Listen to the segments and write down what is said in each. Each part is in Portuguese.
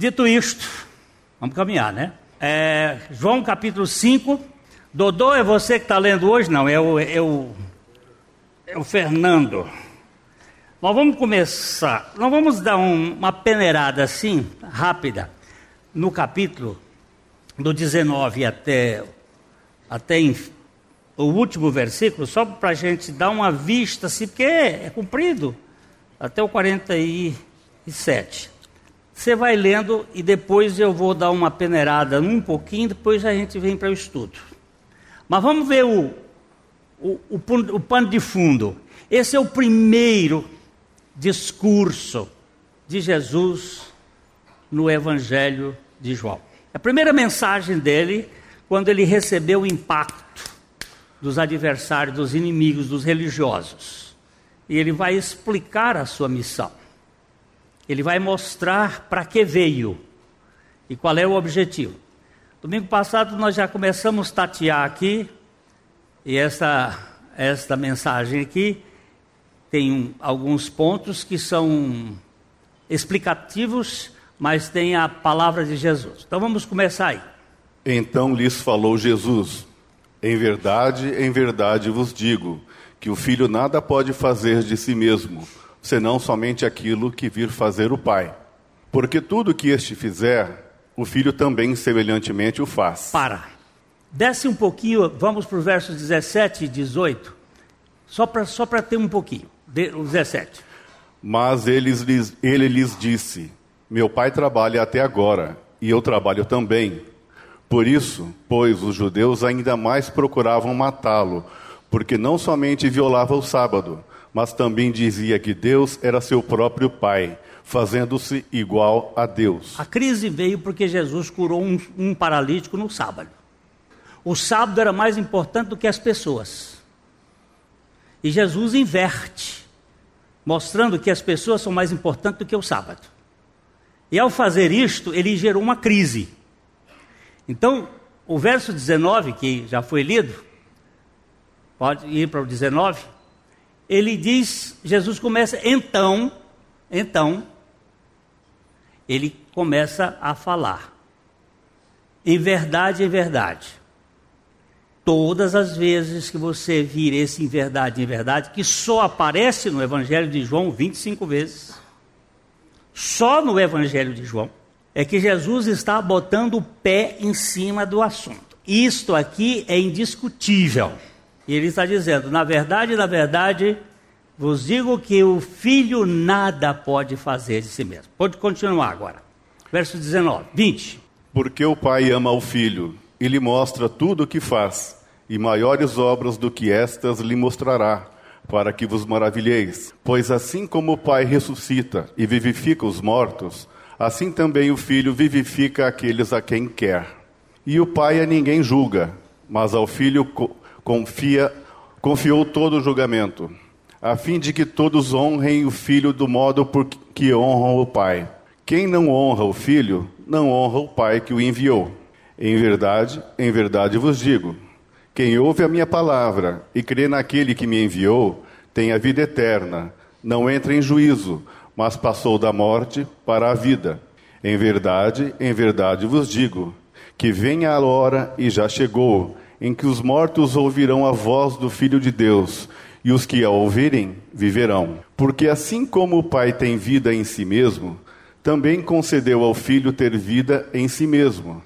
Dito isto, vamos caminhar, né? É, João capítulo 5. Dodô é você que está lendo hoje? Não, é o, é o, é o Fernando. Nós vamos começar, nós vamos dar um, uma peneirada assim, rápida, no capítulo do 19 até, até o último versículo, só para a gente dar uma vista, assim, porque é, é comprido, até o 47. Você vai lendo e depois eu vou dar uma peneirada um pouquinho, depois a gente vem para o estudo. Mas vamos ver o, o, o, o pano de fundo. Esse é o primeiro discurso de Jesus no Evangelho de João. A primeira mensagem dele, quando ele recebeu o impacto dos adversários, dos inimigos, dos religiosos. E ele vai explicar a sua missão. Ele vai mostrar para que veio e qual é o objetivo. Domingo passado nós já começamos a tatear aqui, e essa, esta mensagem aqui tem um, alguns pontos que são explicativos, mas tem a palavra de Jesus. Então vamos começar aí. Então lhes falou Jesus: Em verdade, em verdade vos digo, que o filho nada pode fazer de si mesmo, senão somente aquilo que vir fazer o Pai. Porque tudo que este fizer, o filho também semelhantemente o faz. Para. Desce um pouquinho, vamos para os versos 17 e 18, só para só ter um pouquinho o 17. Mas ele lhes, ele lhes disse: Meu pai trabalha até agora, e eu trabalho também. Por isso, pois os judeus ainda mais procuravam matá-lo, porque não somente violava o sábado, mas também dizia que Deus era seu próprio pai, fazendo-se igual a Deus. A crise veio porque Jesus curou um, um paralítico no sábado. O sábado era mais importante do que as pessoas. E Jesus inverte mostrando que as pessoas são mais importantes do que o sábado. E ao fazer isto, ele gerou uma crise. Então, o verso 19, que já foi lido, pode ir para o 19, ele diz, Jesus começa, então, então, ele começa a falar. Em verdade, em verdade. Todas as vezes que você vir esse em verdade, em verdade, que só aparece no Evangelho de João 25 vezes, só no Evangelho de João, é que Jesus está botando o pé em cima do assunto. Isto aqui é indiscutível. E ele está dizendo: na verdade, na verdade, vos digo que o filho nada pode fazer de si mesmo. Pode continuar agora. Verso 19, 20. Porque o pai ama o filho e lhe mostra tudo o que faz e maiores obras do que estas lhe mostrará, para que vos maravilheis. Pois assim como o Pai ressuscita e vivifica os mortos, assim também o Filho vivifica aqueles a quem quer. E o Pai a ninguém julga, mas ao Filho confia, confiou todo o julgamento, a fim de que todos honrem o Filho do modo por que honram o Pai. Quem não honra o Filho, não honra o Pai que o enviou. Em verdade, em verdade vos digo, quem ouve a minha palavra e crê naquele que me enviou, tem a vida eterna, não entra em juízo, mas passou da morte para a vida. Em verdade, em verdade vos digo, que venha a hora e já chegou, em que os mortos ouvirão a voz do Filho de Deus, e os que a ouvirem viverão. Porque assim como o Pai tem vida em si mesmo, também concedeu ao Filho ter vida em si mesmo,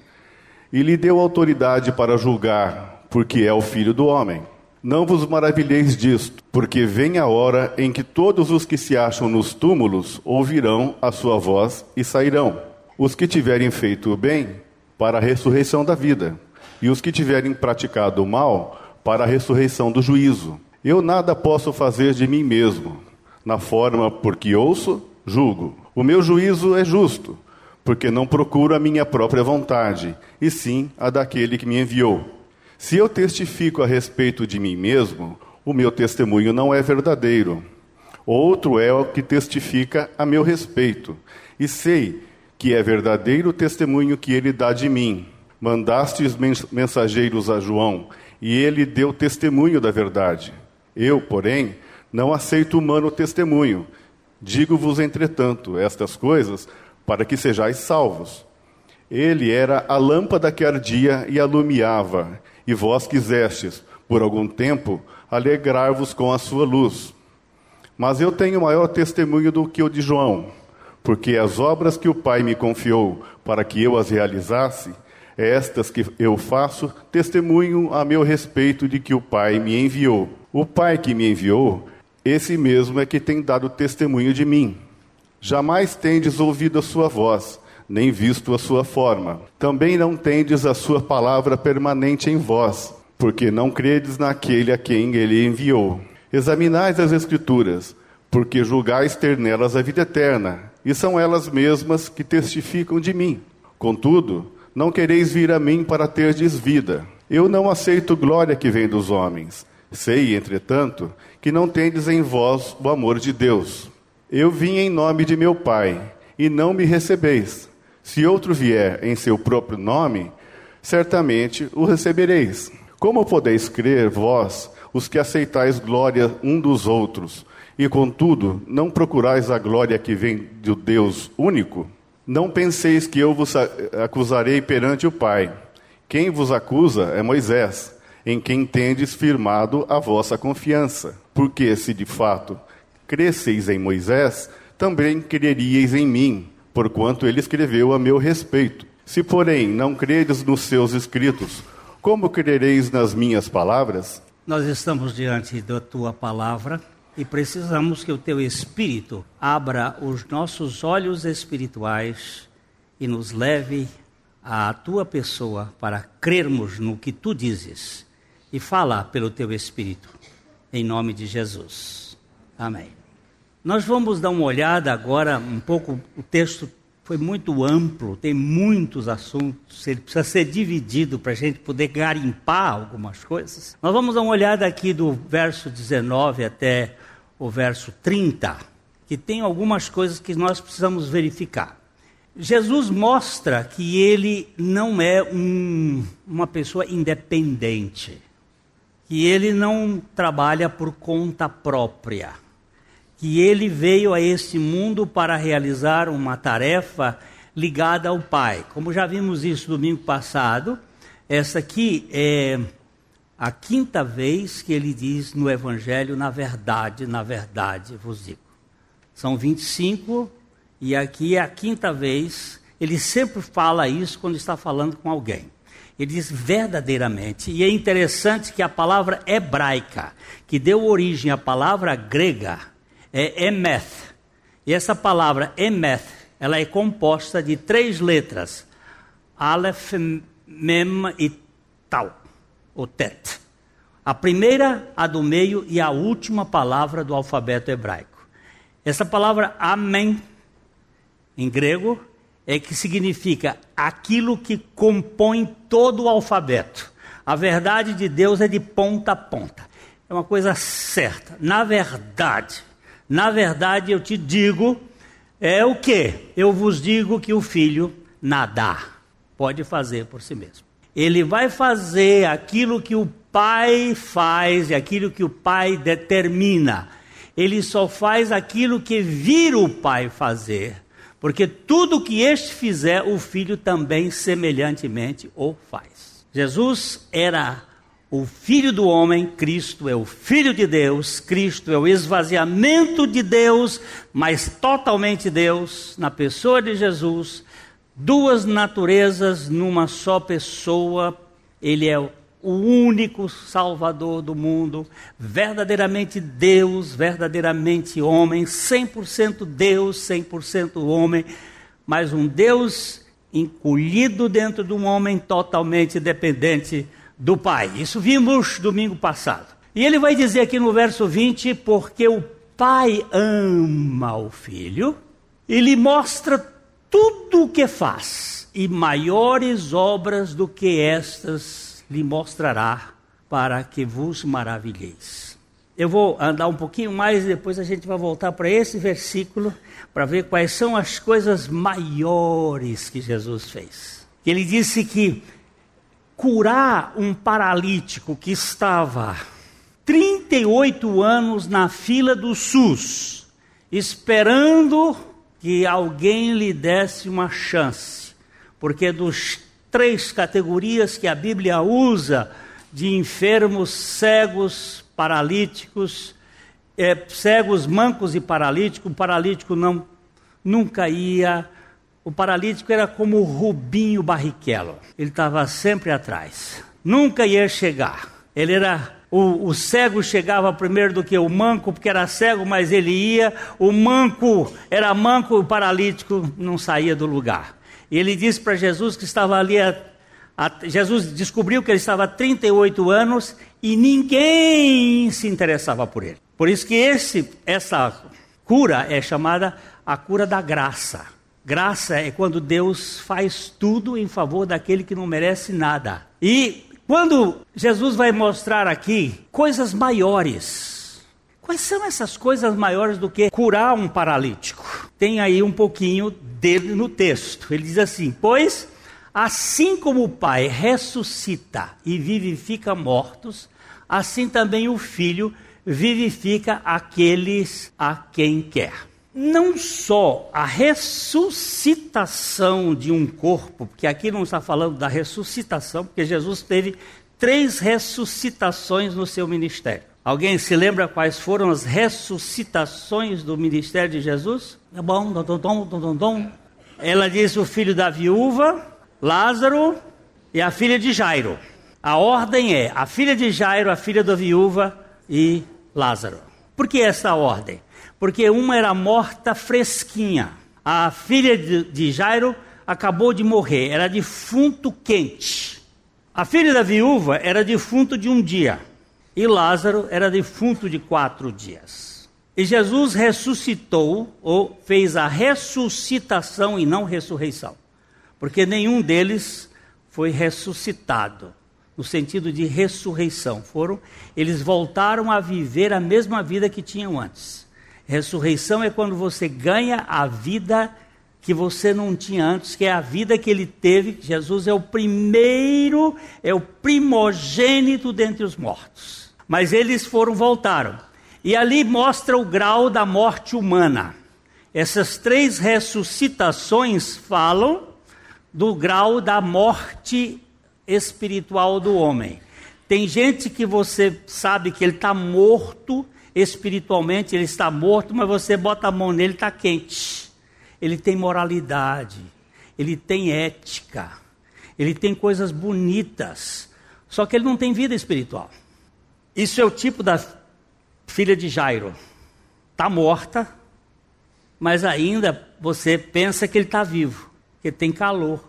e lhe deu autoridade para julgar porque é o filho do homem. Não vos maravilheis disto, porque vem a hora em que todos os que se acham nos túmulos ouvirão a sua voz e sairão. Os que tiverem feito o bem, para a ressurreição da vida, e os que tiverem praticado o mal, para a ressurreição do juízo. Eu nada posso fazer de mim mesmo, na forma porque ouço, julgo. O meu juízo é justo, porque não procuro a minha própria vontade, e sim a daquele que me enviou. Se eu testifico a respeito de mim mesmo, o meu testemunho não é verdadeiro. Outro é o que testifica a meu respeito, e sei que é verdadeiro o testemunho que ele dá de mim. Mandastes mensageiros a João, e ele deu testemunho da verdade. Eu, porém, não aceito humano testemunho. Digo-vos, entretanto, estas coisas para que sejais salvos. Ele era a lâmpada que ardia e alumiava, e vós quisestes, por algum tempo, alegrar-vos com a sua luz. Mas eu tenho maior testemunho do que o de João, porque as obras que o Pai me confiou para que eu as realizasse, estas que eu faço, testemunho a meu respeito de que o Pai me enviou. O Pai que me enviou, esse mesmo é que tem dado testemunho de mim. Jamais tendes ouvido a sua voz, nem visto a sua forma. Também não tendes a sua palavra permanente em vós, porque não credes naquele a quem ele enviou. Examinais as Escrituras, porque julgais ter nelas a vida eterna, e são elas mesmas que testificam de mim. Contudo, não quereis vir a mim para terdes vida. Eu não aceito glória que vem dos homens. Sei, entretanto, que não tendes em vós o amor de Deus. Eu vim em nome de meu Pai, e não me recebeis. Se outro vier em seu próprio nome, certamente o recebereis. Como podeis crer, vós, os que aceitais glória um dos outros, e contudo não procurais a glória que vem do Deus único? Não penseis que eu vos acusarei perante o Pai. Quem vos acusa é Moisés, em quem tendes firmado a vossa confiança. Porque se de fato cresceis em Moisés, também creríeis em mim, porquanto ele escreveu a meu respeito. Se, porém, não credes nos seus escritos, como crereis nas minhas palavras? Nós estamos diante da tua palavra e precisamos que o teu Espírito abra os nossos olhos espirituais e nos leve à tua pessoa para crermos no que tu dizes e fala pelo teu Espírito, em nome de Jesus. Amém. Nós vamos dar uma olhada agora um pouco, o texto foi muito amplo, tem muitos assuntos, ele precisa ser dividido para a gente poder garimpar algumas coisas. Nós vamos dar uma olhada aqui do verso 19 até o verso 30, que tem algumas coisas que nós precisamos verificar. Jesus mostra que ele não é um, uma pessoa independente, que ele não trabalha por conta própria, que ele veio a este mundo para realizar uma tarefa ligada ao Pai. Como já vimos isso domingo passado, essa aqui é a quinta vez que ele diz no Evangelho, na verdade, na verdade vos digo. São 25, e aqui é a quinta vez. Ele sempre fala isso quando está falando com alguém. Ele diz verdadeiramente, e é interessante que a palavra hebraica, que deu origem à palavra grega, é emeth. E essa palavra emeth, ela é composta de três letras: Aleph, Mem e Tal o tet. A primeira, a do meio e a última palavra do alfabeto hebraico. Essa palavra amém, em grego, é que significa aquilo que compõe todo o alfabeto. A verdade de Deus é de ponta a ponta. É uma coisa certa. Na verdade, na verdade eu te digo, é o que? Eu vos digo que o filho nadar pode fazer por si mesmo. Ele vai fazer aquilo que o pai faz e aquilo que o pai determina. Ele só faz aquilo que vira o pai fazer. Porque tudo que este fizer, o filho também semelhantemente o faz. Jesus era o filho do homem, Cristo é o filho de Deus, Cristo é o esvaziamento de Deus, mas totalmente Deus, na pessoa de Jesus, duas naturezas numa só pessoa. Ele é o único Salvador do mundo, verdadeiramente Deus, verdadeiramente homem, 100% Deus, 100% homem, mas um Deus encolhido dentro de um homem totalmente dependente do Pai. Isso vimos domingo passado. E ele vai dizer aqui no verso 20: porque o Pai ama o Filho e lhe mostra tudo o que faz, e maiores obras do que estas lhe mostrará, para que vos maravilheis. Eu vou andar um pouquinho mais e depois a gente vai voltar para esse versículo para ver quais são as coisas maiores que Jesus fez. Ele disse que curar um paralítico que estava 38 anos na fila do SUS, esperando que alguém lhe desse uma chance, porque dos três categorias que a Bíblia usa de enfermos, cegos, paralíticos, é, cegos, mancos e paralíticos, o paralítico não nunca ia. O paralítico era como o Rubinho Barrichello, ele estava sempre atrás, nunca ia chegar. Ele era o, o, cego chegava primeiro do que o manco, porque era cego, mas ele ia. O manco era manco, o paralítico não saía do lugar. E ele disse para Jesus que estava ali. A, a, Jesus descobriu que ele estava há 38 anos e ninguém se interessava por ele. Por isso que esse, essa cura é chamada a cura da graça. Graça é quando Deus faz tudo em favor daquele que não merece nada. E quando Jesus vai mostrar aqui coisas maiores, quais são essas coisas maiores do que curar um paralítico? Tem aí um pouquinho dele no texto. Ele diz assim: Pois assim como o Pai ressuscita e vivifica mortos, assim também o Filho vivifica aqueles a quem quer. Não só a ressuscitação de um corpo, porque aqui não está falando da ressuscitação, porque Jesus teve três ressuscitações no seu ministério. Alguém se lembra quais foram as ressuscitações do ministério de Jesus? É bom, dom, dom, dom, dom. Ela disse o filho da viúva, Lázaro e a filha de Jairo. A ordem é a filha de Jairo, a filha da viúva e Lázaro. Por que essa ordem? Porque uma era morta fresquinha. A filha de Jairo acabou de morrer, era defunto quente. A filha da viúva era defunto de um dia. E Lázaro era defunto de quatro dias. E Jesus ressuscitou, ou fez a ressuscitação e não ressurreição. Porque nenhum deles foi ressuscitado no sentido de ressurreição. Foram, eles voltaram a viver a mesma vida que tinham antes. Ressurreição é quando você ganha a vida que você não tinha antes, que é a vida que ele teve. Jesus é o primeiro, é o primogênito dentre os mortos. Mas eles foram, voltaram. E ali mostra o grau da morte humana. Essas três ressuscitações falam do grau da morte espiritual do homem. Tem gente que você sabe que ele está morto espiritualmente, ele está morto, mas você bota a mão nele, está quente. Ele tem moralidade, ele tem ética, ele tem coisas bonitas, só que ele não tem vida espiritual. Isso é o tipo da filha de Jairo. Está morta, mas ainda você pensa que ele está vivo, que tem calor,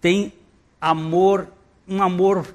tem amor um amor,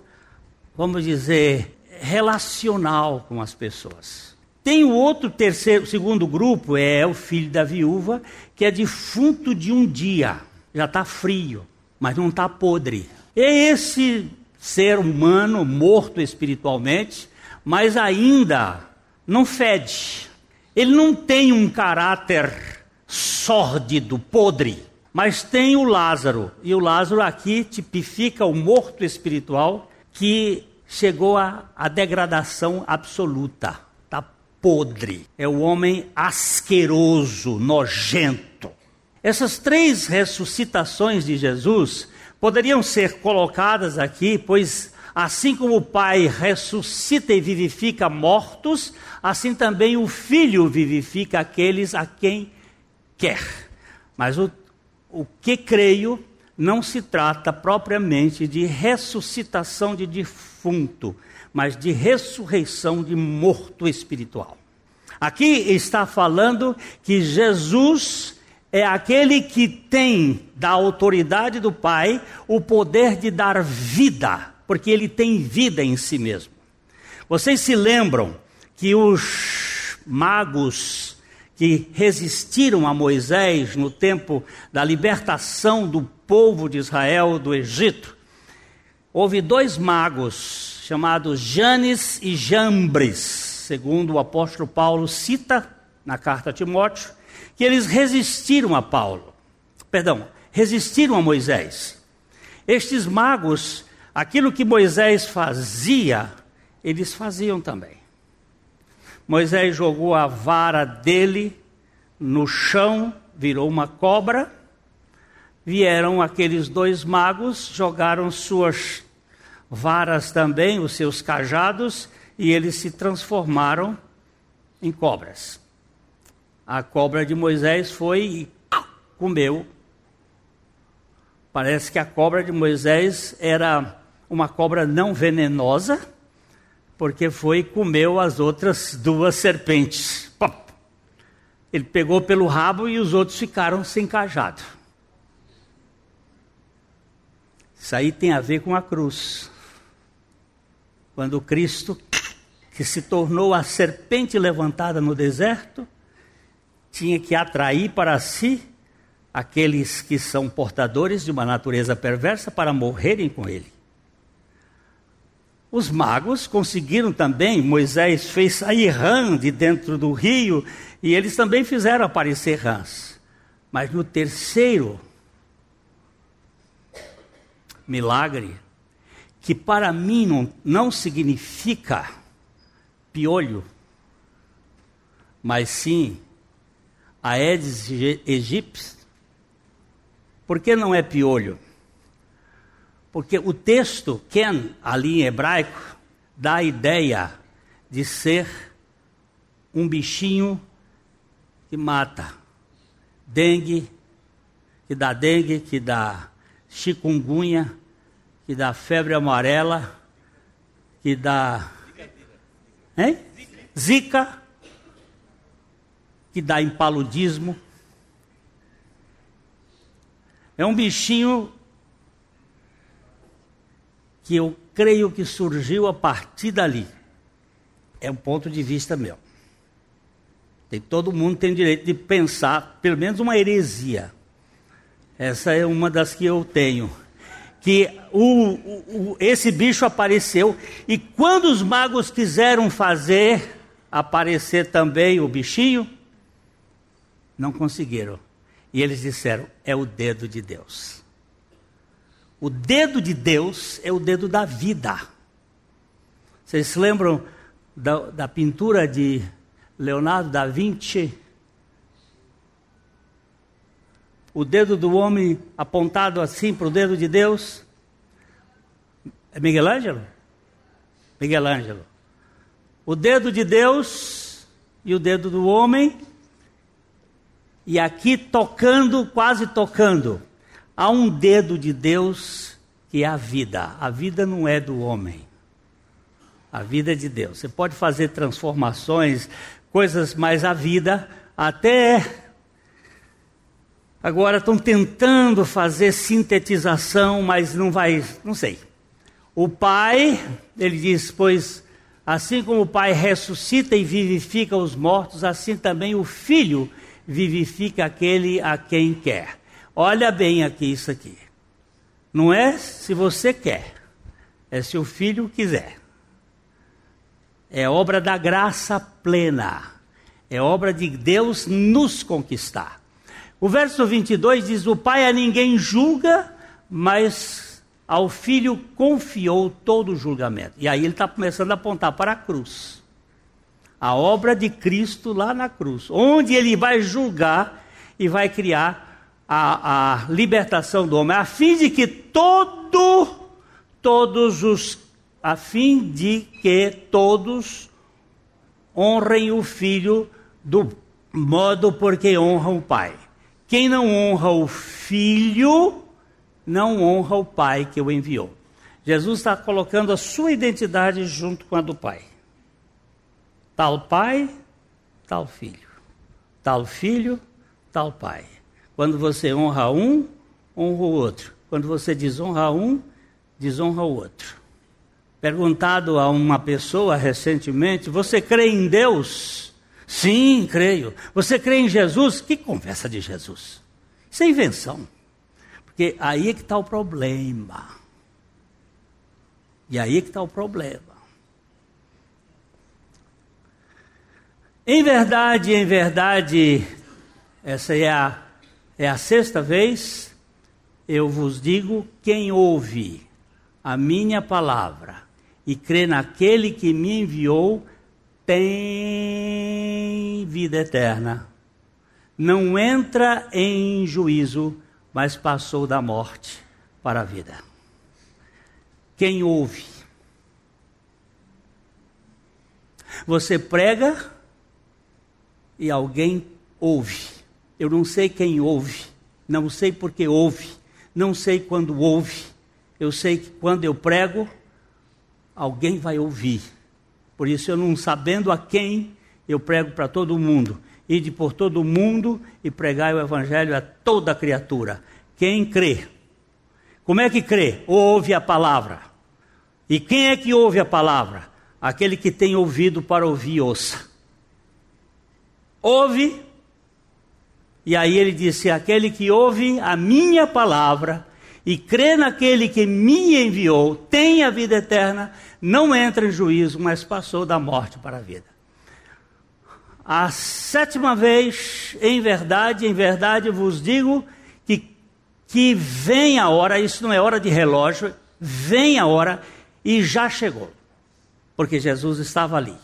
vamos dizer, relacional com as pessoas. Tem o outro terceiro, segundo grupo, é o filho da viúva, que é defunto de um dia. Já está frio, mas não está podre. É esse ser humano morto espiritualmente, mas ainda não fede. Ele não tem um caráter sórdido, podre. Mas tem o Lázaro, e o Lázaro aqui tipifica o morto espiritual que chegou à degradação absoluta. Podre. É o homem asqueroso, nojento. Essas três ressuscitações de Jesus poderiam ser colocadas aqui, pois assim como o Pai ressuscita e vivifica mortos, assim também o Filho vivifica aqueles a quem quer. Mas o o que creio não se trata propriamente de ressuscitação de defunto, mas de ressurreição de morto espiritual. Aqui está falando que Jesus é aquele que tem da autoridade do Pai o poder de dar vida, porque ele tem vida em si mesmo. Vocês se lembram que os magos que resistiram a Moisés no tempo da libertação do povo de Israel do Egito, houve dois magos chamados Janes e Jambres, segundo o apóstolo Paulo cita na carta a Timóteo, que eles resistiram a Paulo, perdão, resistiram a Moisés. Estes magos, aquilo que Moisés fazia, eles faziam também. Moisés jogou a vara dele no chão virou uma cobra. Vieram aqueles dois magos, jogaram suas varas também, os seus cajados, e eles se transformaram em cobras. A cobra de Moisés foi e comeu. Parece que a cobra de Moisés era uma cobra não venenosa, porque foi e comeu as outras duas serpentes. Ele pegou pelo rabo e os outros ficaram sem cajado. Isso aí tem a ver com a cruz. Quando Cristo, que se tornou a serpente levantada no deserto, tinha que atrair para si aqueles que são portadores de uma natureza perversa para morrerem com ele. Os magos conseguiram também, Moisés fez sair rã de dentro do rio e eles também fizeram aparecer rãs. Mas no terceiro milagre, que para mim não, não significa piolho, mas sim Aedes aegypti. Por que não é piolho? Porque o texto, Ken, ali em hebraico, dá a ideia de ser um bichinho que mata. Dengue, que dá dengue, que dá chikungunya, que dá febre amarela, que dá. Hein? Zika, que dá impaludismo. É um bichinho que eu creio que surgiu a partir dali. É um ponto de vista meu. Tem, todo mundo tem direito de pensar, pelo menos uma heresia. Essa é uma das que eu tenho que o, o, esse bicho apareceu e quando os magos quiseram fazer aparecer também o bichinho, não conseguiram. E eles disseram: é o dedo de Deus. O dedo de Deus é o dedo da vida. Vocês se lembram da, da pintura de Leonardo da Vinci? O dedo do homem apontado assim para o dedo de Deus? É Miguel Ângelo? Miguel Ângelo. O dedo de Deus e o dedo do homem, e aqui tocando, quase tocando, há um dedo de Deus que é a vida. A vida não é do homem. A vida é de Deus. Você pode fazer transformações, coisas, mas a vida até Agora estão tentando fazer sintetização, mas não vai, não sei. O Pai, ele diz, pois assim como o Pai ressuscita e vivifica os mortos, assim também o Filho vivifica aquele a quem quer. Olha bem aqui isso aqui. Não é se você quer, é se o Filho quiser. É obra da graça plena. É obra de Deus nos conquistar. O verso 22 diz: O pai a ninguém julga, mas ao filho confiou todo o julgamento. E aí ele está começando a apontar para a cruz. A obra de Cristo lá na cruz, onde ele vai julgar e vai criar a, a libertação do homem, a fim de que todo, todos os, a fim de que todos honrem o filho do modo porque honram o pai. Quem não honra o filho, não honra o pai que o enviou. Jesus está colocando a sua identidade junto com a do pai. Tal pai, tal filho. Tal filho, tal pai. Quando você honra um, honra o outro. Quando você desonra um, desonra o outro. Perguntado a uma pessoa recentemente: Você crê em Deus? Sim, creio. Você crê em Jesus? Que conversa de Jesus? Isso é invenção. Porque aí é que está o problema. E aí é que está o problema. Em verdade, em verdade, essa é a, é a sexta vez, eu vos digo: quem ouve a minha palavra e crê naquele que me enviou, tem vida eterna. não entra em juízo, mas passou da morte para a vida. Quem ouve? Você prega e alguém ouve. Eu não sei quem ouve, não sei porque ouve, não sei quando ouve. Eu sei que quando eu prego, alguém vai ouvir. Por isso, eu não sabendo a quem, eu prego para todo mundo. Ide por todo mundo e pregai o evangelho a toda criatura. Quem crê? Como é que crê? Ouve a palavra. E quem é que ouve a palavra? Aquele que tem ouvido para ouvir, ouça. Ouve, e aí ele disse: aquele que ouve a minha palavra e crê naquele que me enviou, tem a vida eterna, não entra em juízo, mas passou da morte para a vida. A sétima vez, em verdade, em verdade vos digo que, que vem a hora, isso não é hora de relógio, vem a hora e já chegou, porque Jesus estava ali.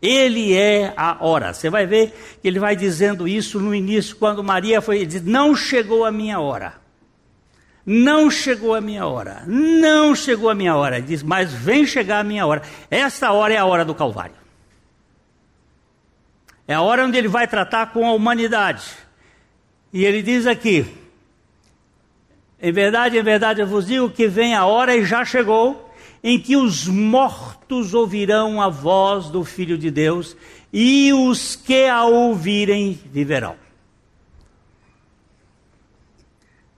Ele é a hora. Você vai ver que ele vai dizendo isso no início, quando Maria foi, ele diz, não chegou a minha hora. Não chegou a minha hora. Não chegou a minha hora. Diz, mas vem chegar a minha hora. Esta hora é a hora do Calvário. É a hora onde ele vai tratar com a humanidade. E ele diz aqui: Em verdade, em verdade eu vos digo que vem a hora e já chegou em que os mortos ouvirão a voz do Filho de Deus e os que a ouvirem viverão.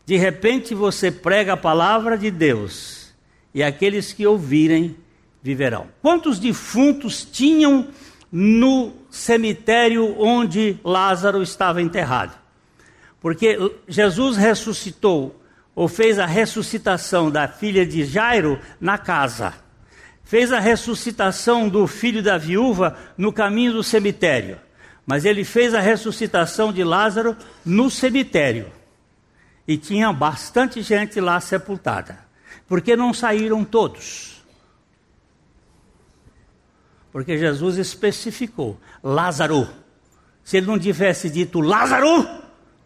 De repente você prega a palavra de Deus e aqueles que ouvirem viverão. Quantos defuntos tinham no cemitério onde Lázaro estava enterrado? Porque Jesus ressuscitou ou fez a ressuscitação da filha de Jairo na casa. Fez a ressuscitação do filho da viúva no caminho do cemitério. Mas ele fez a ressuscitação de Lázaro no cemitério e tinha bastante gente lá sepultada. Por que não saíram todos? Porque Jesus especificou: Lázaro. Se ele não tivesse dito Lázaro,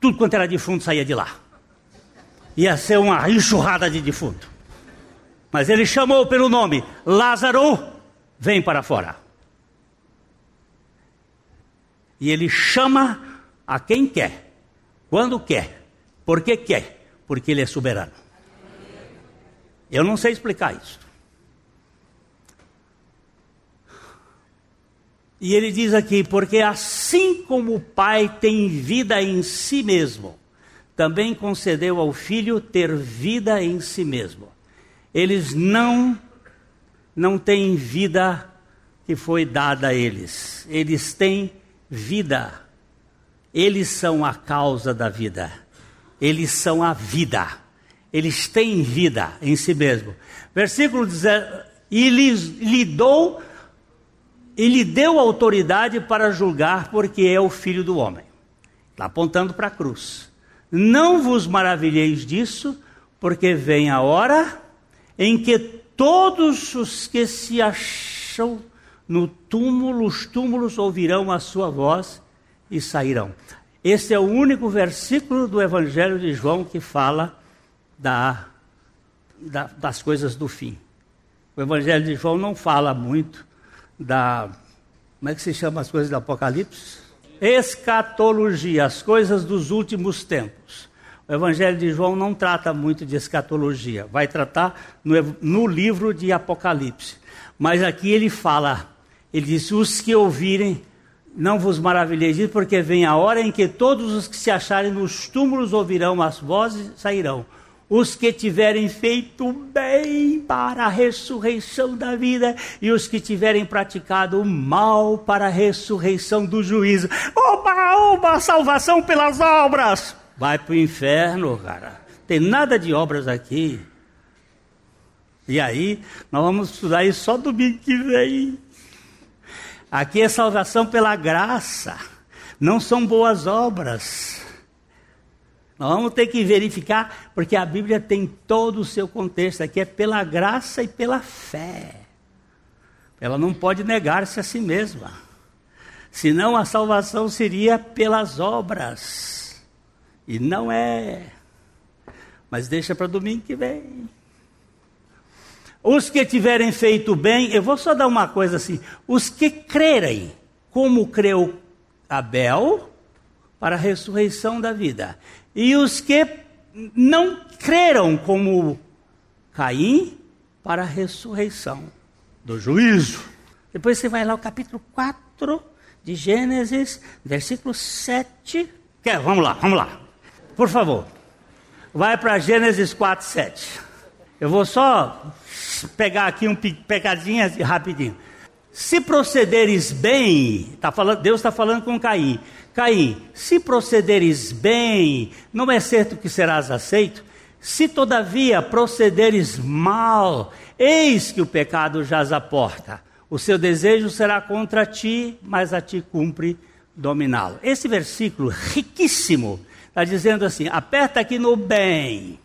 tudo quanto era defunto saía de lá. Ia ser uma enxurrada de defunto. Mas ele chamou pelo nome: Lázaro, vem para fora. E ele chama a quem quer, quando quer por que quer? Porque Ele é soberano. Eu não sei explicar isso. E ele diz aqui: porque assim como o Pai tem vida em si mesmo, também concedeu ao Filho ter vida em si mesmo. Eles não não têm vida que foi dada a eles. Eles têm vida. Eles são a causa da vida eles são a vida. Eles têm vida em si mesmo. Versículo 10, e lhes, lhe dou, e lhe deu autoridade para julgar, porque é o filho do homem. Está apontando para a cruz. Não vos maravilheis disso, porque vem a hora em que todos os que se acham no túmulo, os túmulos ouvirão a sua voz e sairão. Esse é o único versículo do Evangelho de João que fala da, da, das coisas do fim. O Evangelho de João não fala muito da. Como é que se chama as coisas do Apocalipse? Escatologia, as coisas dos últimos tempos. O Evangelho de João não trata muito de escatologia, vai tratar no, no livro de Apocalipse. Mas aqui ele fala, ele diz: os que ouvirem não vos maravilheis porque vem a hora em que todos os que se acharem nos túmulos ouvirão as vozes sairão. Os que tiverem feito bem para a ressurreição da vida, e os que tiverem praticado mal para a ressurreição do juízo. Oba, oba, salvação pelas obras! Vai para o inferno, cara. Tem nada de obras aqui. E aí, nós vamos estudar isso só domingo que vem. Aqui é salvação pela graça, não são boas obras. Nós vamos ter que verificar, porque a Bíblia tem todo o seu contexto. Aqui é pela graça e pela fé. Ela não pode negar-se a si mesma. Senão a salvação seria pelas obras. E não é. Mas deixa para domingo que vem. Os que tiverem feito bem, eu vou só dar uma coisa assim: os que crerem, como creu Abel, para a ressurreição da vida, e os que não creram, como Caim, para a ressurreição do juízo. Depois você vai lá, o capítulo 4 de Gênesis, versículo 7. Quer, vamos lá, vamos lá. Por favor. Vai para Gênesis 4, 7. Eu vou só pegar aqui um pegadinha rapidinho. Se procederes bem, tá falando, Deus está falando com Caim. Caim, se procederes bem, não é certo que serás aceito? Se todavia procederes mal, eis que o pecado jaz à porta. O seu desejo será contra ti, mas a ti cumpre dominá-lo. Esse versículo riquíssimo está dizendo assim: aperta aqui no bem.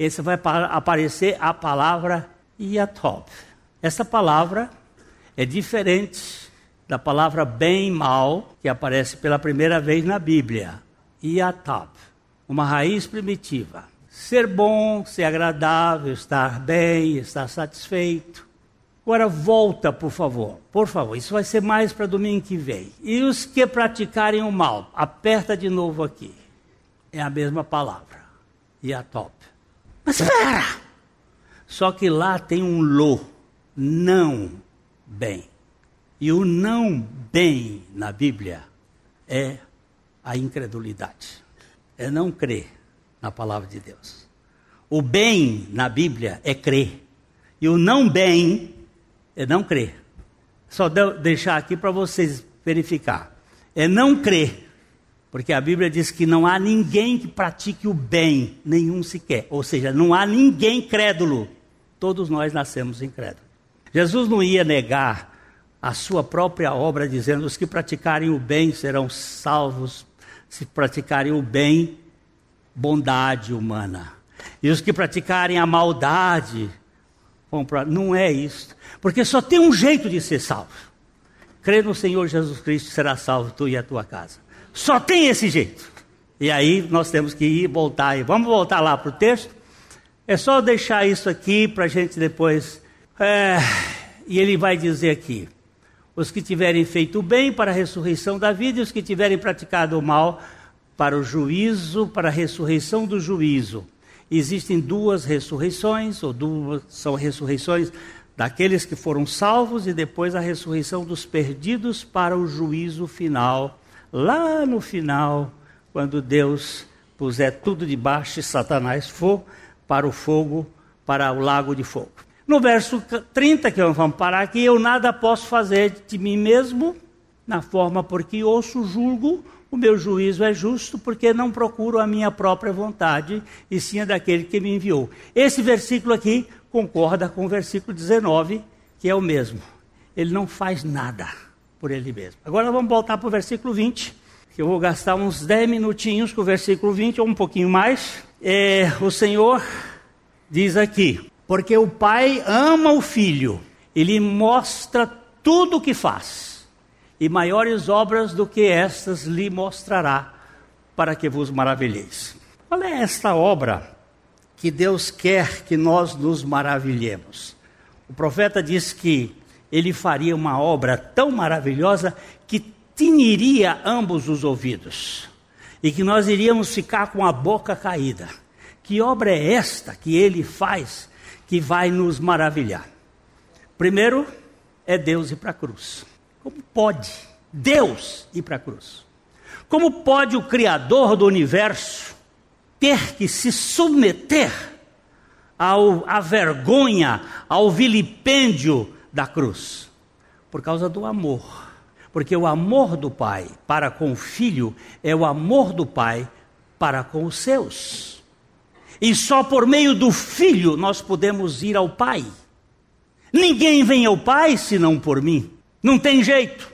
Esse vai aparecer a palavra Yatop. Essa palavra é diferente da palavra bem e mal, que aparece pela primeira vez na Bíblia. Yatop, uma raiz primitiva. Ser bom, ser agradável, estar bem, estar satisfeito. Agora volta, por favor. Por favor, isso vai ser mais para domingo que vem. E os que praticarem o mal, aperta de novo aqui. É a mesma palavra. Yatop. Espera! Só que lá tem um lo, não bem. E o não bem na Bíblia é a incredulidade. É não crer na palavra de Deus. O bem na Bíblia é crer. E o não bem é não crer. Só deixar aqui para vocês verificar. É não crer. Porque a Bíblia diz que não há ninguém que pratique o bem, nenhum sequer. Ou seja, não há ninguém crédulo. Todos nós nascemos incrédulos. Jesus não ia negar a sua própria obra, dizendo: os que praticarem o bem serão salvos, se praticarem o bem, bondade humana. E os que praticarem a maldade vão para. Não é isso. Porque só tem um jeito de ser salvo. Crê no Senhor Jesus Cristo, será salvo tu e a tua casa. Só tem esse jeito. E aí nós temos que ir voltar. E vamos voltar lá para o texto. É só deixar isso aqui para a gente depois. É, e ele vai dizer aqui: os que tiverem feito o bem para a ressurreição da vida, e os que tiverem praticado o mal para o juízo, para a ressurreição do juízo. Existem duas ressurreições, ou duas são ressurreições daqueles que foram salvos e depois a ressurreição dos perdidos para o juízo final, lá no final, quando Deus puser tudo debaixo e Satanás for para o fogo, para o lago de fogo. No verso 30, que vamos parar aqui, eu nada posso fazer de mim mesmo, na forma porque ouço, julgo, o meu juízo é justo, porque não procuro a minha própria vontade, e sim a daquele que me enviou. Esse versículo aqui concorda com o versículo 19, que é o mesmo. Ele não faz nada por ele mesmo. Agora vamos voltar para o versículo 20, que eu vou gastar uns 10 minutinhos com o versículo 20, ou um pouquinho mais é, o Senhor diz aqui: porque o Pai ama o Filho, ele mostra tudo o que faz, e maiores obras do que estas lhe mostrará, para que vos maravilheis. Qual é esta obra que Deus quer que nós nos maravilhemos? O profeta diz que ele faria uma obra tão maravilhosa que tiniria ambos os ouvidos e que nós iríamos ficar com a boca caída. Que obra é esta que ele faz que vai nos maravilhar? Primeiro, é Deus ir para a cruz. Como pode Deus ir para a cruz? Como pode o Criador do universo ter que se submeter ao, à vergonha, ao vilipêndio da cruz? Por causa do amor porque o amor do pai para com o filho é o amor do pai para com os seus. E só por meio do filho nós podemos ir ao pai. Ninguém vem ao pai senão por mim. Não tem jeito.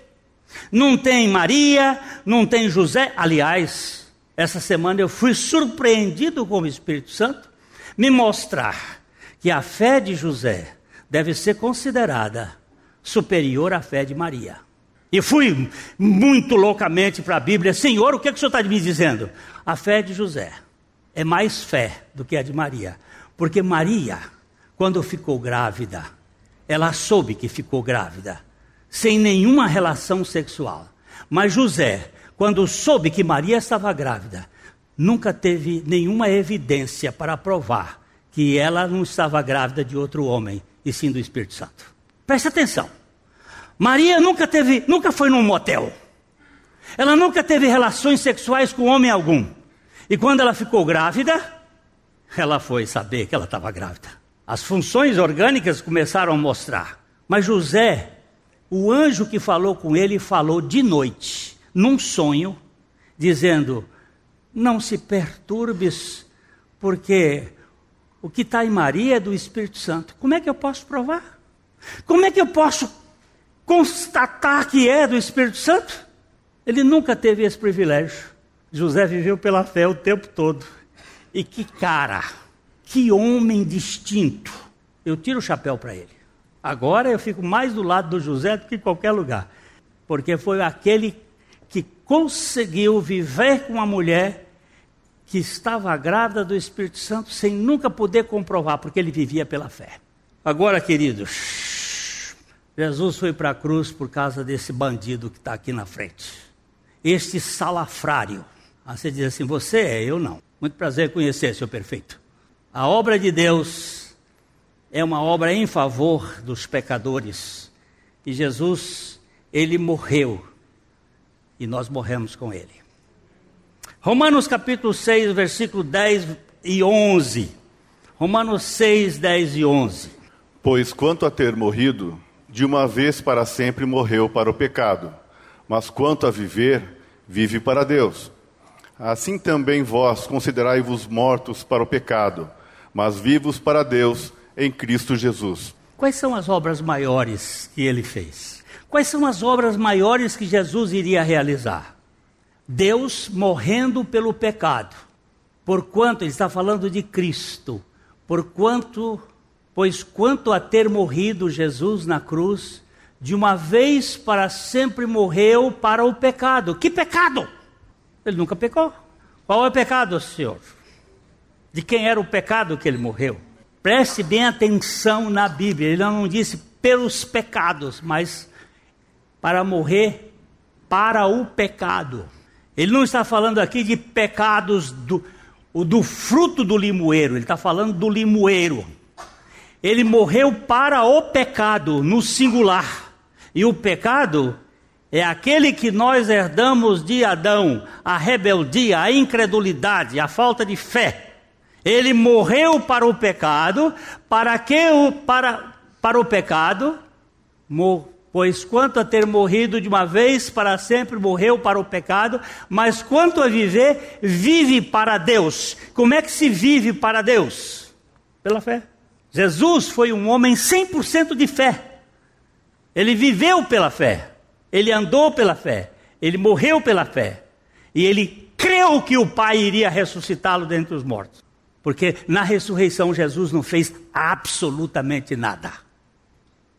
Não tem Maria, não tem José. Aliás, essa semana eu fui surpreendido com o Espírito Santo me mostrar que a fé de José deve ser considerada superior à fé de Maria. E fui muito loucamente para a Bíblia. Senhor, o que, é que o senhor está me dizendo? A fé de José é mais fé do que a de Maria. Porque Maria, quando ficou grávida, ela soube que ficou grávida, sem nenhuma relação sexual. Mas José, quando soube que Maria estava grávida, nunca teve nenhuma evidência para provar que ela não estava grávida de outro homem, e sim do Espírito Santo. Preste atenção. Maria nunca teve, nunca foi num motel. Ela nunca teve relações sexuais com homem algum. E quando ela ficou grávida, ela foi saber que ela estava grávida. As funções orgânicas começaram a mostrar. Mas José, o anjo que falou com ele, falou de noite, num sonho, dizendo: Não se perturbes, porque o que está em Maria é do Espírito Santo. Como é que eu posso provar? Como é que eu posso constatar que é do Espírito Santo? Ele nunca teve esse privilégio. José viveu pela fé o tempo todo. E que cara, que homem distinto. Eu tiro o chapéu para ele. Agora eu fico mais do lado do José do que em qualquer lugar. Porque foi aquele que conseguiu viver com uma mulher que estava grávida do Espírito Santo sem nunca poder comprovar, porque ele vivia pela fé. Agora, queridos, Jesus foi para a cruz por causa desse bandido que está aqui na frente. Este salafrário. Aí você diz assim: Você é, eu não. Muito prazer conhecer, seu perfeito. A obra de Deus é uma obra em favor dos pecadores. E Jesus, ele morreu. E nós morremos com ele. Romanos capítulo 6, versículo 10 e 11. Romanos 6, 10 e 11. Pois quanto a ter morrido, de uma vez para sempre morreu para o pecado, mas quanto a viver, vive para Deus. Assim também vós considerai-vos mortos para o pecado, mas vivos para Deus em Cristo Jesus. Quais são as obras maiores que ele fez? Quais são as obras maiores que Jesus iria realizar? Deus morrendo pelo pecado. Porquanto, ele está falando de Cristo. Porquanto, pois quanto a ter morrido Jesus na cruz, de uma vez para sempre morreu para o pecado. Que pecado? Ele nunca pecou. Qual é o pecado, Senhor? De quem era o pecado que ele morreu? Preste bem atenção na Bíblia. Ele não disse pelos pecados, mas para morrer para o pecado. Ele não está falando aqui de pecados do, do fruto do limoeiro, ele está falando do limoeiro. Ele morreu para o pecado, no singular. E o pecado é aquele que nós herdamos de Adão, a rebeldia, a incredulidade, a falta de fé. Ele morreu para o pecado, para que o para, para o pecado Pois quanto a ter morrido de uma vez para sempre, morreu para o pecado, mas quanto a viver, vive para Deus. Como é que se vive para Deus? Pela fé. Jesus foi um homem 100% de fé. Ele viveu pela fé. Ele andou pela fé. Ele morreu pela fé. E ele creu que o Pai iria ressuscitá-lo dentre os mortos. Porque na ressurreição Jesus não fez absolutamente nada.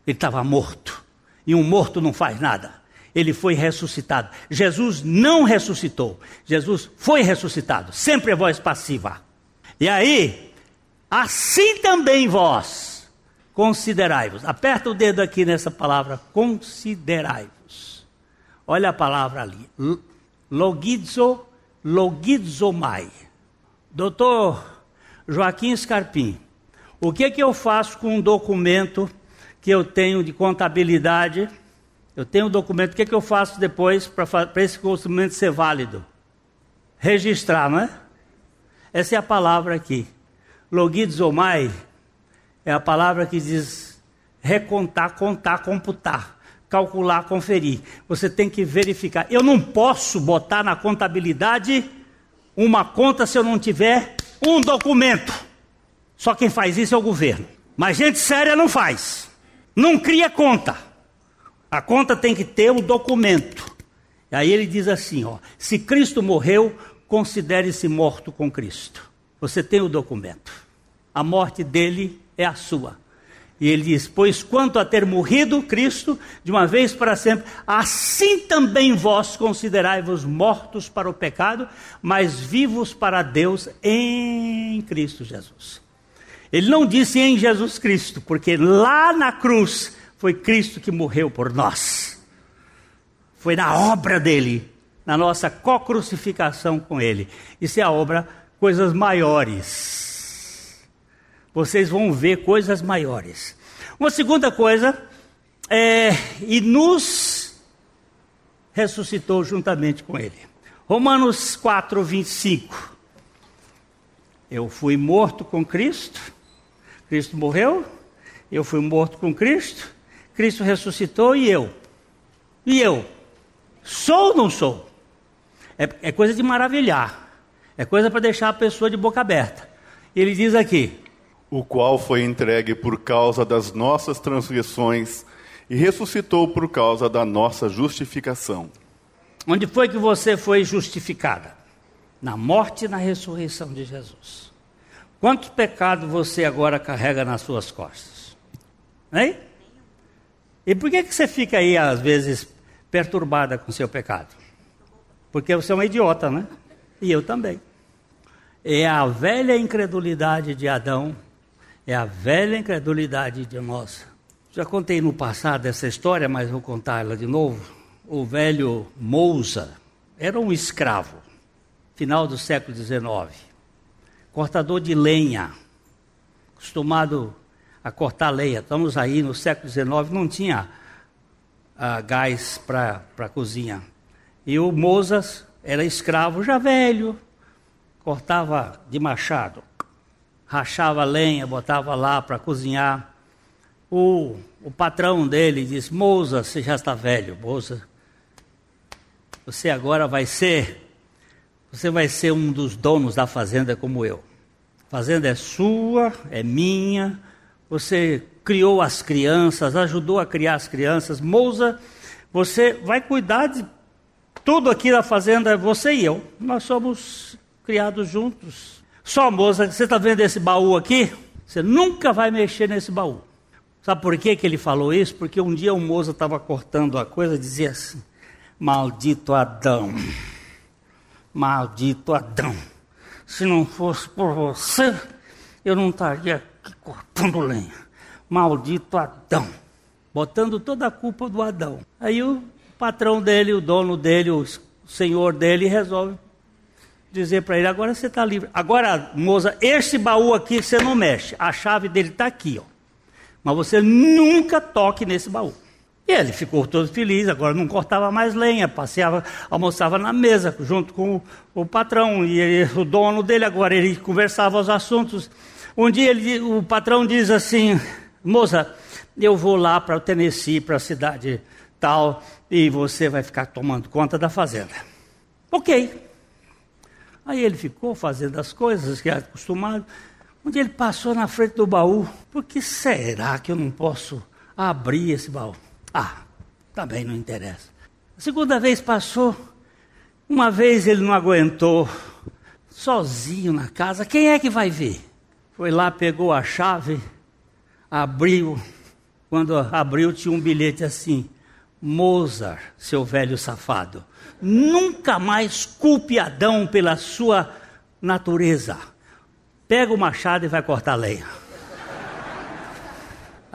Ele estava morto e um morto não faz nada. Ele foi ressuscitado. Jesus não ressuscitou. Jesus foi ressuscitado. Sempre é voz passiva. E aí, assim também vós, considerai-vos. Aperta o dedo aqui nessa palavra, considerai-vos. Olha a palavra ali. Logidzo, logizomai. Doutor Joaquim Scarpim, o que, é que eu faço com um documento que eu tenho de contabilidade, eu tenho o um documento, o que, é que eu faço depois para esse documento ser válido? Registrar, não é? Essa é a palavra aqui. Logizomai é a palavra que diz recontar, contar, computar, calcular, conferir. Você tem que verificar. Eu não posso botar na contabilidade uma conta se eu não tiver um documento. Só quem faz isso é o governo. Mas gente séria não faz. Não cria conta. A conta tem que ter um documento. E aí ele diz assim: ó, se Cristo morreu, considere-se morto com Cristo. Você tem o documento. A morte dele é a sua. E ele diz: Pois quanto a ter morrido Cristo de uma vez para sempre, assim também vós considerai-vos mortos para o pecado, mas vivos para Deus em Cristo Jesus. Ele não disse em Jesus Cristo, porque lá na cruz foi Cristo que morreu por nós. Foi na obra dele, na nossa co-crucificação com ele. Isso é a obra, coisas maiores vocês vão ver coisas maiores. Uma segunda coisa é, e nos ressuscitou juntamente com ele. Romanos 4, 25. Eu fui morto com Cristo, Cristo morreu, eu fui morto com Cristo, Cristo ressuscitou e eu. E eu? Sou ou não sou? É, é coisa de maravilhar, é coisa para deixar a pessoa de boca aberta. Ele diz aqui: o qual foi entregue por causa das nossas transgressões e ressuscitou por causa da nossa justificação. Onde foi que você foi justificada? Na morte e na ressurreição de Jesus. Quantos pecados você agora carrega nas suas costas? Hein? E por que, que você fica aí, às vezes, perturbada com seu pecado? Porque você é um idiota, né? E eu também. É a velha incredulidade de Adão é a velha incredulidade de nós. Já contei no passado essa história, mas vou contar ela de novo. O velho Mousa era um escravo, final do século XIX, cortador de lenha, acostumado a cortar lenha. Estamos aí no século XIX, não tinha ah, gás para a cozinha. E o Mozas era escravo já velho, cortava de machado rachava lenha, botava lá para cozinhar. O, o patrão dele disse: Moça, você já está velho, moça. Você agora vai ser, você vai ser um dos donos da fazenda como eu. A fazenda é sua, é minha. Você criou as crianças, ajudou a criar as crianças. Moça, você vai cuidar de tudo aqui da fazenda, você e eu. Nós somos criados juntos. Só, moça, você está vendo esse baú aqui? Você nunca vai mexer nesse baú. Sabe por que, que ele falou isso? Porque um dia o moça estava cortando a coisa e dizia assim: Maldito Adão, maldito Adão, se não fosse por você, eu não estaria aqui cortando lenha. Maldito Adão, botando toda a culpa do Adão. Aí o patrão dele, o dono dele, o senhor dele resolve dizer para ele: agora você está livre. Agora, moça, esse baú aqui você não mexe. A chave dele está aqui, ó. Mas você nunca toque nesse baú. E ele ficou todo feliz, agora não cortava mais lenha, passeava, almoçava na mesa junto com o, o patrão e ele, o dono dele, agora ele conversava os assuntos. Um dia ele, o patrão diz assim: moça, eu vou lá para o Tennessee, para a cidade tal, e você vai ficar tomando conta da fazenda. Ok. Aí ele ficou fazendo as coisas que era acostumado. Um dia ele passou na frente do baú. Por que será que eu não posso abrir esse baú? Ah, também não interessa. A segunda vez passou. Uma vez ele não aguentou. Sozinho na casa. Quem é que vai ver? Foi lá, pegou a chave, abriu. Quando abriu, tinha um bilhete assim: Mozart, seu velho safado. Nunca mais culpe Adão pela sua natureza. Pega o machado e vai cortar lenha.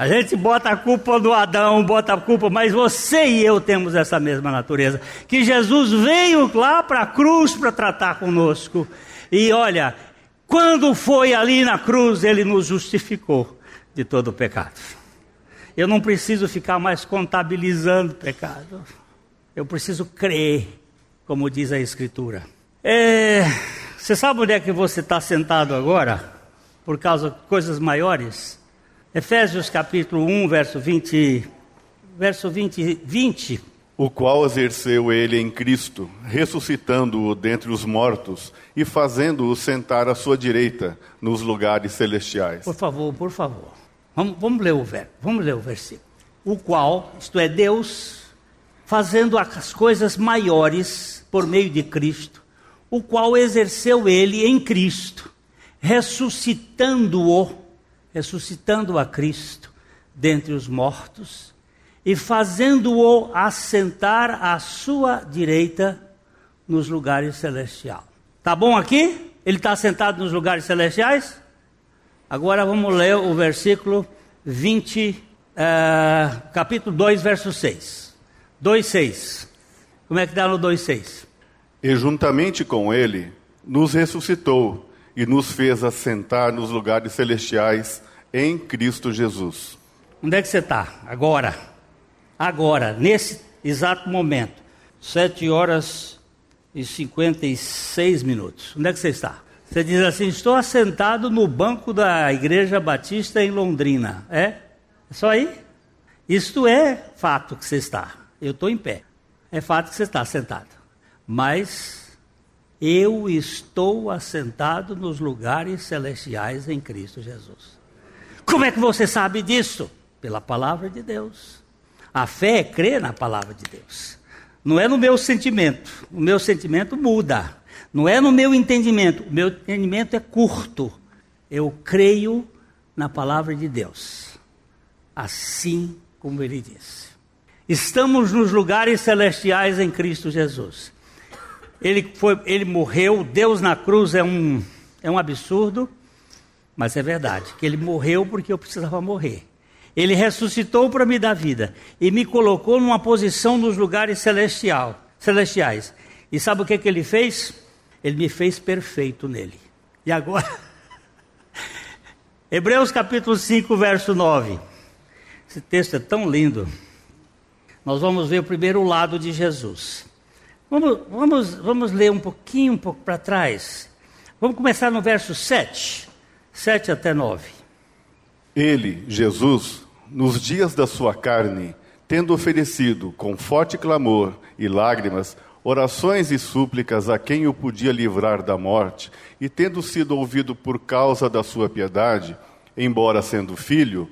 A gente bota a culpa do Adão, bota a culpa, mas você e eu temos essa mesma natureza. Que Jesus veio lá para a cruz para tratar conosco. E olha, quando foi ali na cruz, ele nos justificou de todo o pecado. Eu não preciso ficar mais contabilizando pecado. Eu preciso crer, como diz a Escritura. É, você sabe onde é que você está sentado agora? Por causa de coisas maiores? Efésios capítulo 1, verso 20, verso 20, 20. O qual exerceu ele em Cristo, ressuscitando-o dentre os mortos e fazendo-o sentar à sua direita nos lugares celestiais. Por favor, por favor. Vamos, vamos ler o verso, vamos ler o versículo. O qual, isto é, Deus fazendo as coisas maiores por meio de Cristo, o qual exerceu ele em Cristo, ressuscitando-o, ressuscitando a Cristo dentre os mortos e fazendo-o assentar à sua direita nos lugares celestiais. Tá bom aqui? Ele está sentado nos lugares celestiais? Agora vamos ler o versículo 20, uh, eh, capítulo 2, verso 6. 2, 6. Como é que dá no 2, 6? E juntamente com ele nos ressuscitou e nos fez assentar nos lugares celestiais em Cristo Jesus. Onde é que você está? Agora. Agora, nesse exato momento. Sete horas e 56 minutos. Onde é que você está? Você diz assim: Estou assentado no banco da Igreja Batista em Londrina. É? É só aí? Isto é fato que você está. Eu estou em pé. É fato que você está sentado. Mas eu estou assentado nos lugares celestiais em Cristo Jesus. Como é que você sabe disso? Pela palavra de Deus. A fé é crer na palavra de Deus. Não é no meu sentimento. O meu sentimento muda. Não é no meu entendimento. O meu entendimento é curto. Eu creio na palavra de Deus. Assim como ele disse. Estamos nos lugares celestiais em Cristo Jesus. Ele, foi, ele morreu, Deus na cruz é um, é um absurdo, mas é verdade, que ele morreu porque eu precisava morrer. Ele ressuscitou para me dar vida e me colocou numa posição nos lugares celestial, celestiais. E sabe o que, que ele fez? Ele me fez perfeito nele. E agora? Hebreus capítulo 5, verso 9. Esse texto é tão lindo. Nós vamos ver o primeiro lado de Jesus. Vamos, vamos, vamos ler um pouquinho, um pouco para trás. Vamos começar no verso 7. 7 até 9. Ele, Jesus, nos dias da sua carne, tendo oferecido com forte clamor e lágrimas orações e súplicas a quem o podia livrar da morte, e tendo sido ouvido por causa da sua piedade, embora sendo filho,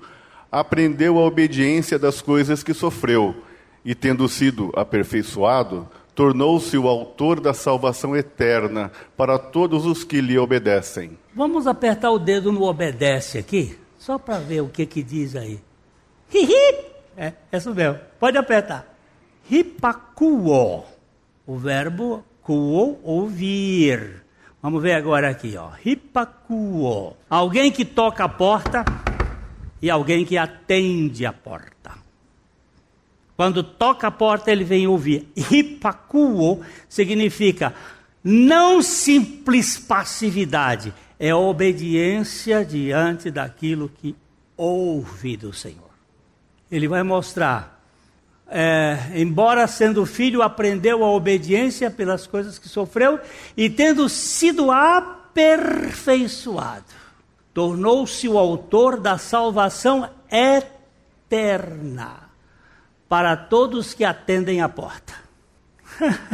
aprendeu a obediência das coisas que sofreu, e tendo sido aperfeiçoado, tornou-se o autor da salvação eterna para todos os que lhe obedecem. Vamos apertar o dedo no obedece aqui, só para ver o que que diz aí. Hihi. É, é isso mesmo. Pode apertar. Hipakuo. O verbo kuo, ouvir. Vamos ver agora aqui, ó. Hipakuo. Alguém que toca a porta e alguém que atende a porta. Quando toca a porta, ele vem ouvir. Hipakuo significa não simples passividade, é obediência diante daquilo que ouve do Senhor ele vai mostrar. É, embora sendo filho, aprendeu a obediência pelas coisas que sofreu e tendo sido aperfeiçoado, tornou-se o autor da salvação eterna para todos que atendem a porta.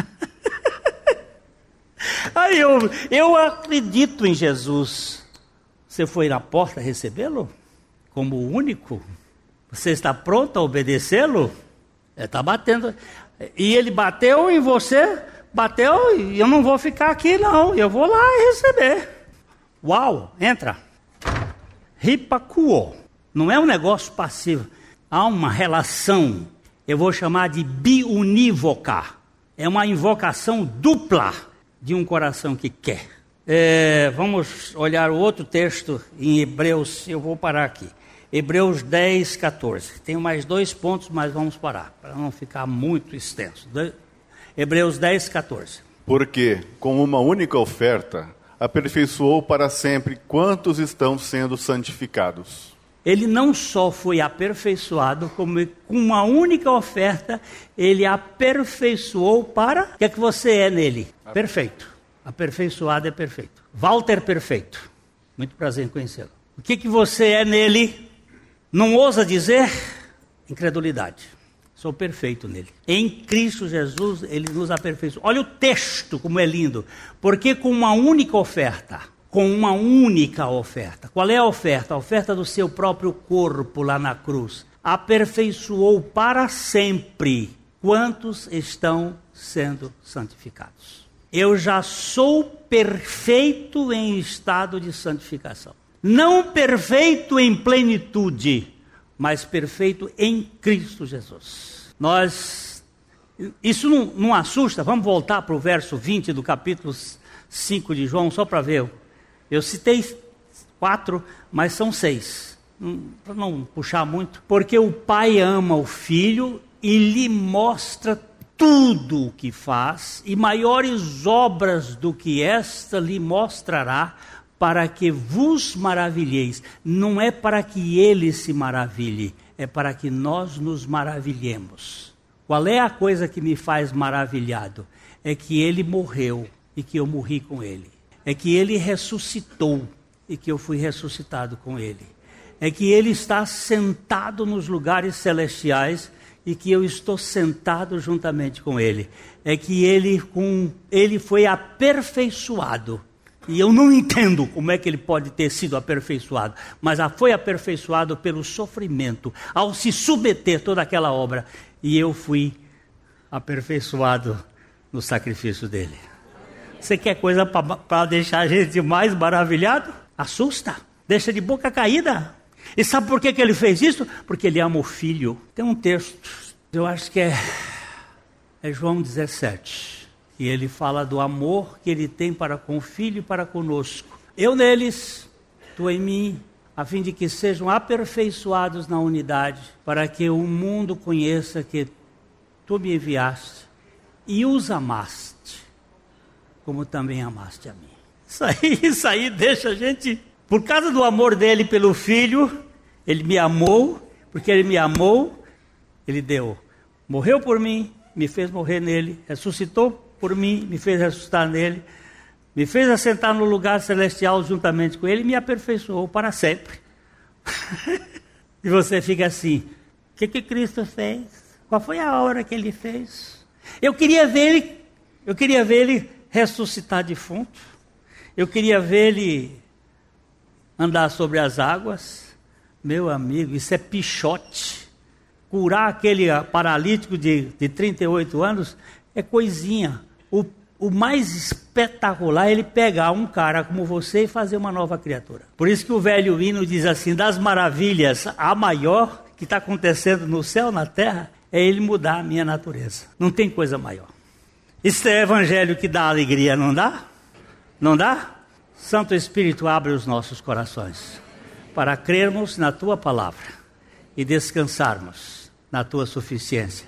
Aí eu, eu acredito em Jesus. Você foi na porta recebê-lo como único? Você está pronto a obedecê-lo? Está batendo. E ele bateu em você, bateu, e eu não vou ficar aqui, não. Eu vou lá e receber. Uau, entra. Ripacuo. Não é um negócio passivo. Há uma relação, eu vou chamar de biunívoca. É uma invocação dupla de um coração que quer. É, vamos olhar o outro texto em Hebreus, eu vou parar aqui. Hebreus 10, 14. Tenho mais dois pontos, mas vamos parar, para não ficar muito extenso. Hebreus 10, 14. Porque, com uma única oferta, aperfeiçoou para sempre quantos estão sendo santificados. Ele não só foi aperfeiçoado, como com uma única oferta, ele aperfeiçoou para. O que é que você é nele? Perfeito. Aperfeiçoado é perfeito. Walter perfeito. Muito prazer em conhecê-lo. O que, que você é nele? Não ousa dizer incredulidade. Sou perfeito nele. Em Cristo Jesus, ele nos aperfeiçoou. Olha o texto como é lindo. Porque com uma única oferta, com uma única oferta. Qual é a oferta? A oferta do seu próprio corpo lá na cruz. Aperfeiçoou para sempre quantos estão sendo santificados. Eu já sou perfeito em estado de santificação não perfeito em plenitude, mas perfeito em Cristo Jesus. Nós, isso não, não assusta, vamos voltar para o verso 20 do capítulo 5 de João, só para ver. Eu citei quatro, mas são seis, para não puxar muito. Porque o pai ama o filho e lhe mostra tudo o que faz, e maiores obras do que esta lhe mostrará, para que vos maravilheis. Não é para que ele se maravilhe, é para que nós nos maravilhemos. Qual é a coisa que me faz maravilhado? É que ele morreu e que eu morri com ele. É que ele ressuscitou e que eu fui ressuscitado com ele. É que ele está sentado nos lugares celestiais e que eu estou sentado juntamente com ele. É que ele com ele foi aperfeiçoado e eu não entendo como é que ele pode ter sido aperfeiçoado, mas foi aperfeiçoado pelo sofrimento, ao se submeter toda aquela obra. E eu fui aperfeiçoado no sacrifício dele. Você quer coisa para deixar a gente mais maravilhado? Assusta, deixa de boca caída. E sabe por que, que ele fez isso? Porque ele ama o filho. Tem um texto, eu acho que é, é João 17 e ele fala do amor que ele tem para com o filho e para conosco. Eu neles, tu em mim, a fim de que sejam aperfeiçoados na unidade, para que o mundo conheça que tu me enviaste e os amaste, como também amaste a mim. Isso aí, isso aí deixa a gente, por causa do amor dele pelo filho, ele me amou, porque ele me amou, ele deu, morreu por mim, me fez morrer nele, ressuscitou por mim, me fez ressuscitar nele, me fez assentar no lugar celestial juntamente com ele e me aperfeiçoou para sempre. e você fica assim: o que, que Cristo fez? Qual foi a hora que ele fez? Eu queria ver ele, eu queria ver ele ressuscitar defunto. Eu queria ver ele andar sobre as águas. Meu amigo, isso é pichote. Curar aquele paralítico de, de 38 anos é coisinha o, o mais espetacular é ele pegar um cara como você e fazer uma nova criatura. Por isso que o velho hino diz assim: das maravilhas, a maior que está acontecendo no céu, na terra, é ele mudar a minha natureza. Não tem coisa maior. Isso é evangelho que dá alegria, não dá? Não dá? Santo Espírito abre os nossos corações para crermos na tua palavra e descansarmos na tua suficiência